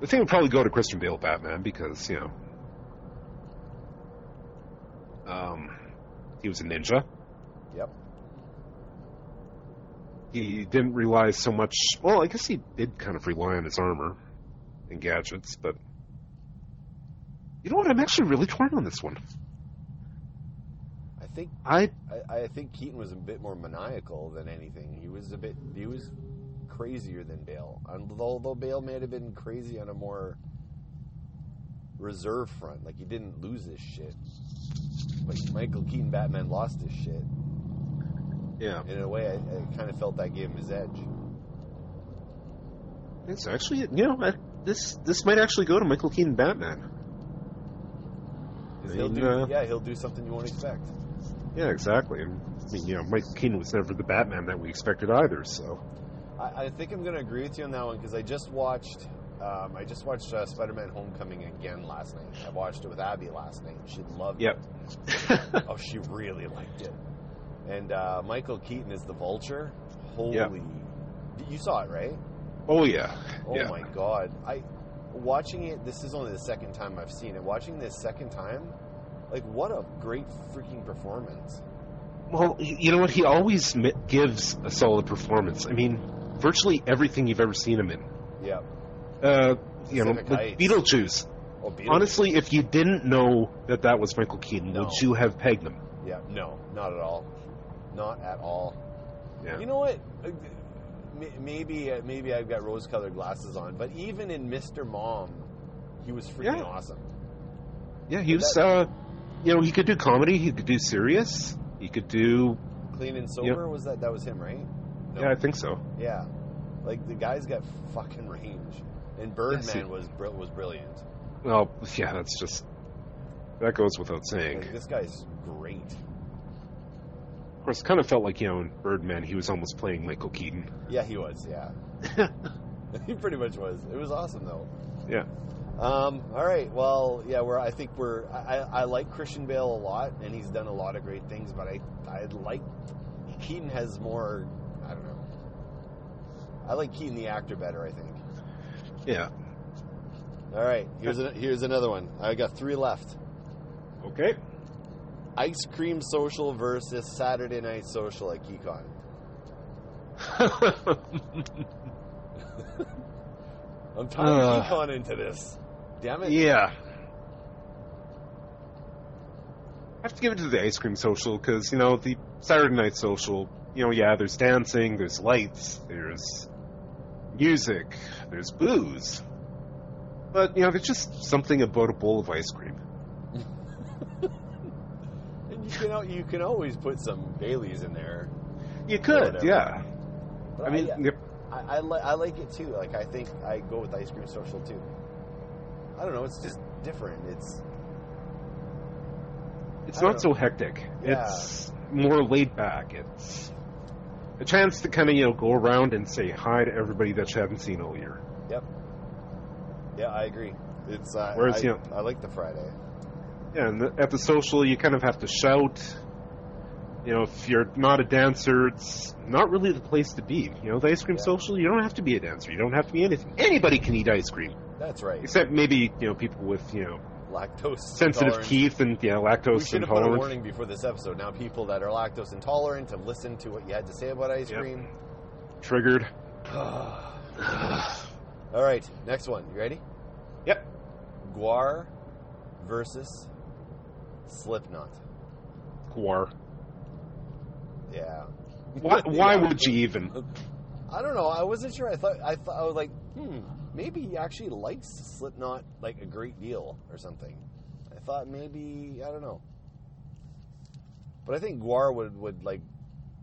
the thing would probably go to Christian Bale Batman because you know, um, he was a ninja. Yep. He didn't rely so much. Well, I guess he did kind of rely on his armor and gadgets, but you know what? I'm actually really torn on this one. I think I I, I think Keaton was a bit more maniacal than anything. He was a bit he was crazier than Bale. Although Bale may have been crazy on a more reserve front, like he didn't lose his shit. But Michael Keaton Batman lost his shit. yeah, And in a way, I, I kind of felt that gave him his edge. it's actually you know I, this this might actually go to Michael Keaton Batman. 'Cause he'll do, uh, yeah, he'll do something you won't expect. Yeah, exactly. And, I mean, you know, Michael Keaton was never the Batman that we expected either. So I, I think I'm going to agree with you on that one because I just watched. Um, I just watched uh, Spider-Man: Homecoming again last night. I watched it with Abby last night. She loved Yep. it. [LAUGHS] Oh, she really liked it. And uh, Michael Keaton is the Vulture. Holy! Yeah. You saw it, right? oh yeah, Oh yeah. my God! I watching it. This is only the second time I've seen it. Watching this second time, like what a great freaking performance. Well, you know what? He always gives a solid performance. I mean, virtually everything you've ever seen him in. Yeah. Uh, you know, like. Beetlejuice. Oh, Beetlejuice. Honestly, if you didn't know that that was Michael Keaton, No. would you have pegged him? Yeah. No, not at all. Not at all. Yeah. You know what? Uh, Maybe uh, maybe I've got rose-colored glasses on, but even in Mr. Mom, he was freaking Yeah. awesome. Yeah, he was. Uh, you know, he could do comedy. He could do serious. He could do. Clean and sober was that? That was him, right? No. Yeah, I think so. Yeah. Like the guy's got fucking range, and Birdman Yes, he- was br- was brilliant. Well, yeah, that's just. That goes without saying. Like, this guy's great. Of course, it kind of felt like, you know, in Birdman, he was almost playing Michael Keaton. Yeah, he was. Yeah, [LAUGHS] he pretty much was. It was awesome though. Yeah. Um, all right. Well, yeah, we're. I think we're. I, I I like Christian Bale a lot, and he's done a lot of great things. But I I like Keaton has more. I don't know. I like Keaton the actor better. I think. Yeah. All right. Here's a, here's another one. I got three left. Okay. Ice cream social versus Saturday night social at Keycon. [LAUGHS] [LAUGHS] I'm tying Uh. Keycon into this. Damn it. yeah. I have to give it to the ice cream social because, you know, the Saturday night social, you know, yeah, there's dancing, there's lights, there's music, there's booze. But, you know, there's just something about a bowl of ice cream. [LAUGHS] And you can you can always put some Baileys in there. You could, yeah. But I mean, I. I, I, li- I like it too. Like I think I go with ice cream social too. I don't know. It's just different. It's It's not so hectic. Yeah. It's more laid back. It's a chance to kind of you know go around and say hi to everybody that you haven't seen all year. Yep. Yeah, I agree. It's uh, Whereas, I, you know- I like the Friday. Yeah, and the, at the social you kind of have to shout. You know, if you're not a dancer, it's not really the place to be. You know, the ice cream Yeah. social, you don't have to be a dancer. You don't have to be anything. Anybody can eat ice cream, That's right. except maybe you know people with you know Lactose sensitive teeth and yeah We lactose should have put a warning before this episode. Now people that are lactose intolerant have listened to what you had to say about ice Yep. cream. Triggered. [SIGHS] All right, next one. You ready? Yep. GWAR versus Slipknot. GWAR. Yeah. Why, [LAUGHS] why would you even? I don't know. I wasn't sure. I thought I thought I was like, hmm, maybe he actually likes Slipknot like a great deal or something. I thought maybe I don't know. But I think GWAR would would like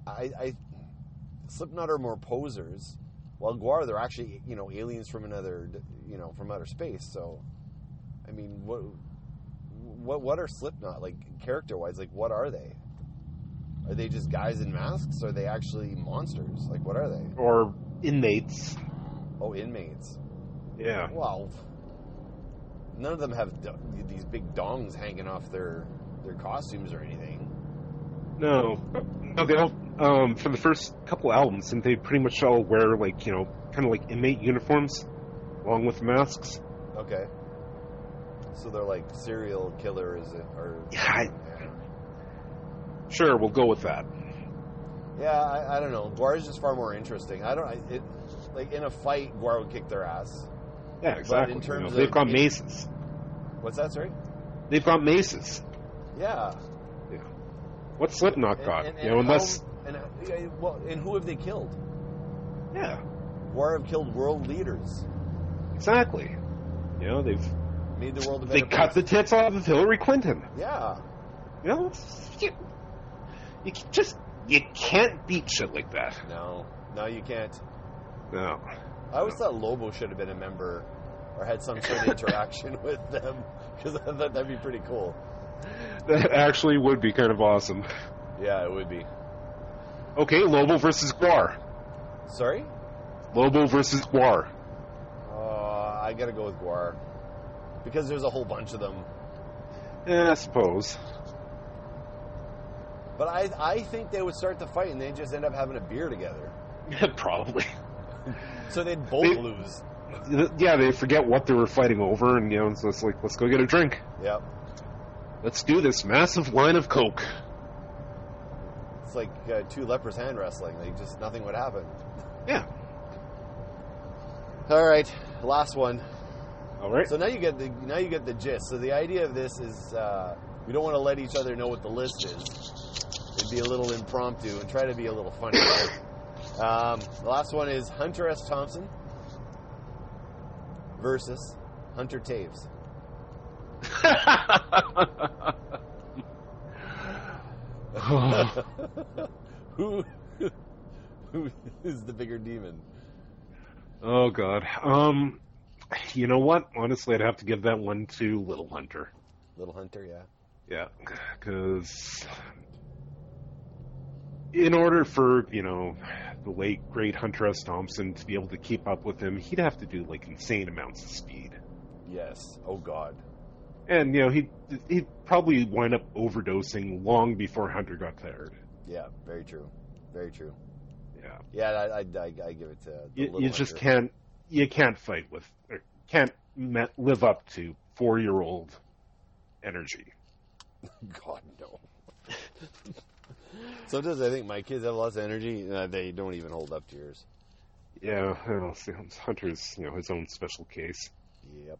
I I Slipknot are more posers, while GWAR they're actually you know aliens from another you know from outer space. So, I mean, what what what are Slipknot like character wise? Like, what are they? Are they just guys in masks? Are they actually monsters? Like, what are they? Or inmates. Oh, inmates. Yeah. Well, none of them have do- these big dongs hanging off their their costumes or anything. No. No, they all, um, for the first couple albums, and they pretty much all wear, like, you know, kind of like inmate uniforms, along with masks. Okay. So they're like serial killers or Yeah, I- Sure, we'll go with that. yeah. I, I don't know. GWAR is just far more interesting. I don't. I, it like in a fight, GWAR would kick their ass. Yeah, exactly. in You know, they've got maces. What's that? Sorry. They've got maces. Yeah. Yeah. What's Slipknot And- got? and- you know, unless and uh, well, and who have they killed? yeah, GWAR have killed world leaders, exactly. You know, they've made the world a they better cut the place. tits off of Hillary Clinton. Yeah. You know, you, you just you can't beat shit like that. No. No, you can't. No. I always thought Lobo should have been a member or had some sort of [LAUGHS] interaction with them because I thought that'd be pretty cool. That actually would be kind of awesome. Yeah, it would be. Okay, Lobo versus GWAR. Sorry? Lobo versus GWAR. Uh, I gotta go with GWAR because there's a whole bunch of them. Yeah, I suppose. But I, I think they would start the fight and they just end up having a beer together. [LAUGHS] Probably. [LAUGHS] So they'd both They- lose. Yeah, they forget what they were fighting over, and you know, so it's like, let's go get a drink. Yep. Let's do this massive line of coke. It's like uh, two lepers hand wrestling. Like just nothing would happen. Yeah. All right, last one. All right. So now you get the now you get the gist. So the idea of this is uh, we don't want to let each other know what the list is. It'd be a little impromptu and try to be a little funny. Um, the last one is Hunter S. Thompson versus Hunter Taves. [LAUGHS] who who is the bigger demon? oh God. Um, you know what? Honestly, I'd have to give that one to Little Hunter. Little Hunter, yeah. Yeah, because in order for you know the late great Hunter S. Thompson to be able to keep up with him, he'd have to do like insane amounts of speed, Yes. Oh God. and you know he he'd probably wind up overdosing long before Hunter got tired. Yeah. Very true. Very true. Yeah, Yeah, I, I, I, I give it to the you, Little you just can't you can't fight with or can't live up to four year old energy. [LAUGHS] God no. [LAUGHS] Sometimes I think my kids have lots of energy, and they don't even hold up to yours. Yeah, I don't know, Hunter's you know his own special case. Yep.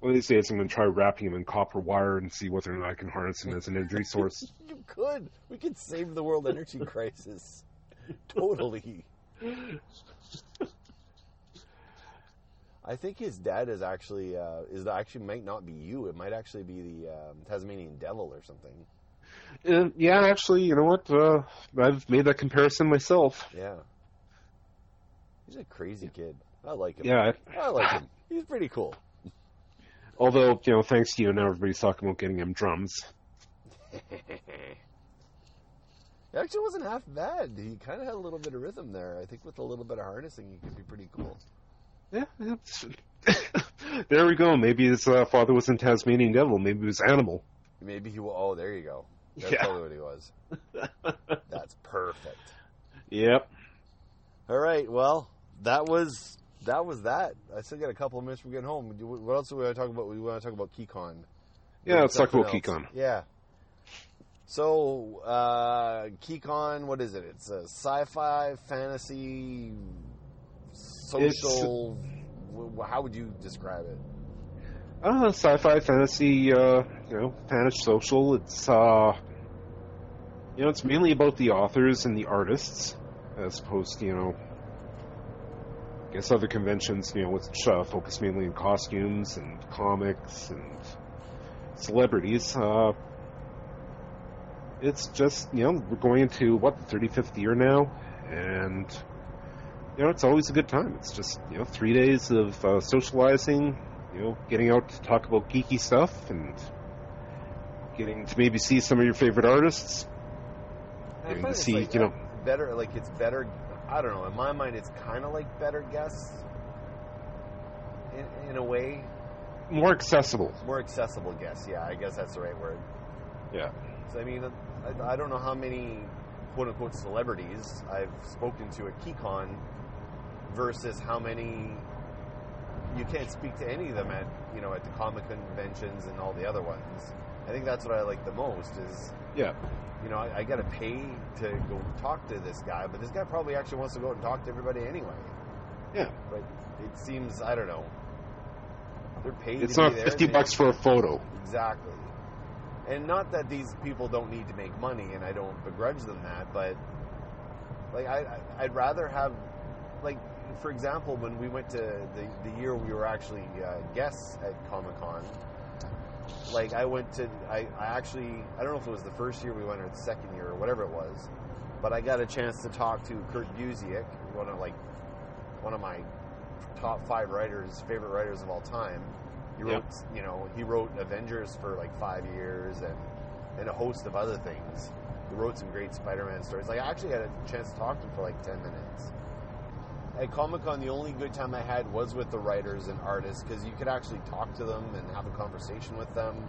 Well, these days I'm going to try wrapping him in copper wire and see whether or not I can harness him as an energy [LAUGHS] source. You could. We could save the world energy [LAUGHS] crisis. Totally. I think his dad is actually uh, is actually might not be you. It might actually be the um, Tasmanian devil or something. Uh, yeah, actually, you know what? Uh, I've made that comparison myself. Yeah. He's a crazy kid. I like him. Yeah, I like him. He's pretty cool. although you know, thanks to you, now everybody's talking about getting him drums. [LAUGHS] It actually wasn't half bad. He kind of had a little bit of rhythm there. I think with a little bit of harnessing, he could be pretty cool. Yeah, [LAUGHS] there we go. Maybe his uh, father was in Tasmanian Devil. Maybe he was animal. Maybe he will. Oh, there you go. That's Yeah. totally what he was. [LAUGHS] That's perfect. Yep. All right. Well, that was that was that. I still got a couple of minutes from getting home. What else do we want to talk about? We want to talk about KeyCon. Yeah, let's talk about else. Keycon. Yeah. So, uh, KeyCon, what is it? It's a sci-fi fantasy social. w- how would you describe it? Uh, sci-fi, fantasy, uh, you know, fantasy social. It's, uh, you know, it's mainly about the authors and the artists, as opposed to, you know, I guess other conventions, you know, which uh, focus mainly on costumes and comics and celebrities. Uh, it's just, you know, we're going into, what, the 35th year now, and, you know, it's always a good time. It's just, you know, three days of uh, socializing, you know, getting out to talk about geeky stuff and getting to maybe see some of your favorite artists. I Getting to see, like you know, better. Like it's better. I don't know. In my mind, it's kind of like better guests. In, in a way, more accessible. more accessible guests. Yeah, I guess that's the right word. Yeah. So, I mean, I, I don't know how many quote unquote celebrities I've spoken to at KeyCon versus how many you can't speak to any of them at you know at the comic conventions and all the other ones. I think that's what I like the most is Yeah. you know I, I got to pay to go talk to this guy, but this guy probably actually wants to go out and talk to everybody anyway. Yeah. But it seems I don't know. They're paid. It's to not be there. 50 They- bucks for a photo. Exactly. And not that these people don't need to make money, and I don't begrudge them that, but like I- I'd rather have, like, for example, when we went to the the year we were actually uh, guests at Comic Con, like I went to, I, I actually, I don't know if it was the first year we went or the second year or whatever it was, but I got a chance to talk to Kurt Busiek, one of like one of my top five writers, favorite writers of all time. He wrote, you know, he wrote Avengers for like five years and and a host of other things. He wrote some great Spider-Man stories. Like I actually had a chance to talk to him for like ten minutes. At Comic Con, the only good time I had was with the writers and artists because you could actually talk to them and have a conversation with them.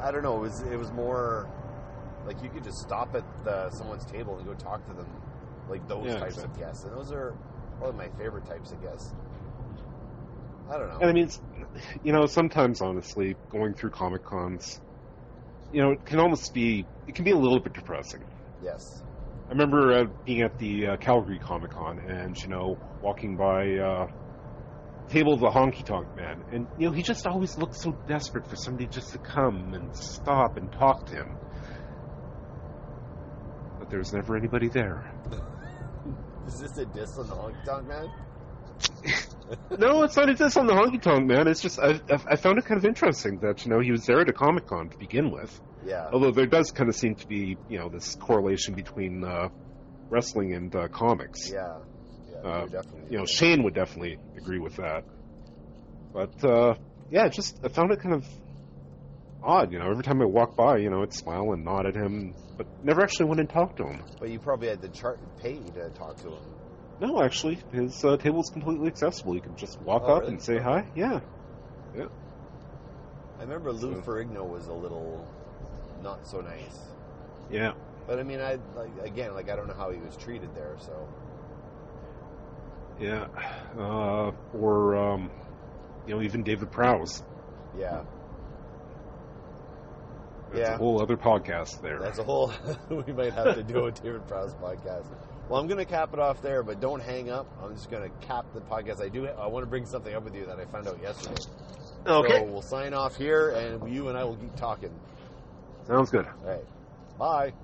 I don't know. It was it was more like you could just stop at the, someone's table and go talk to them, like those Yeah, types of guests. And those are probably my favorite types of guests. I don't know. And I mean, you know, sometimes honestly, going through Comic Cons, you know, it can almost be, it can be a little bit depressing. yes. I remember uh, being at the uh, Calgary Comic Con and, you know, walking by uh, table of the honky tonk man. And, you know, he just always looked so desperate for somebody just to come and stop and talk to him. But there was never anybody there. [LAUGHS] Is this a diss on the honky tonk man? [LAUGHS] no, it's not a diss on the honky tonk man. It's just, I, I I found it kind of interesting that, you know, he was there at a Comic Con to begin with. Yeah. Although there does kind of seem to be, you know, this correlation between uh, wrestling and uh, comics. Yeah. Yeah. Uh. You know, Shane would definitely agree with that. But uh, yeah, just I found it kind of odd. You know, every time I walk by, you know, I'd smile and nod at him, but never actually went and talked to him. But you probably had to chart pay to talk to him. No, actually, his uh, table is completely accessible. You can just walk Oh, up really? and say hi. Yeah, yeah, I remember Lou So- Ferrigno was a little not so nice. yeah. But I mean, I like again, like I don't know how he was treated there. So Yeah, uh, or um, you know, even David Prowse. yeah, That's Yeah. a whole other podcast there. that's a whole. [LAUGHS] we might have to do a David Prowse podcast. Well, I'm going to cap it off there, but don't hang up. I'm just going to cap the podcast. I do. I want to bring something up with you that I found out yesterday. Okay. So we'll sign off here, and you and I will keep talking. Sounds good. All right. Bye.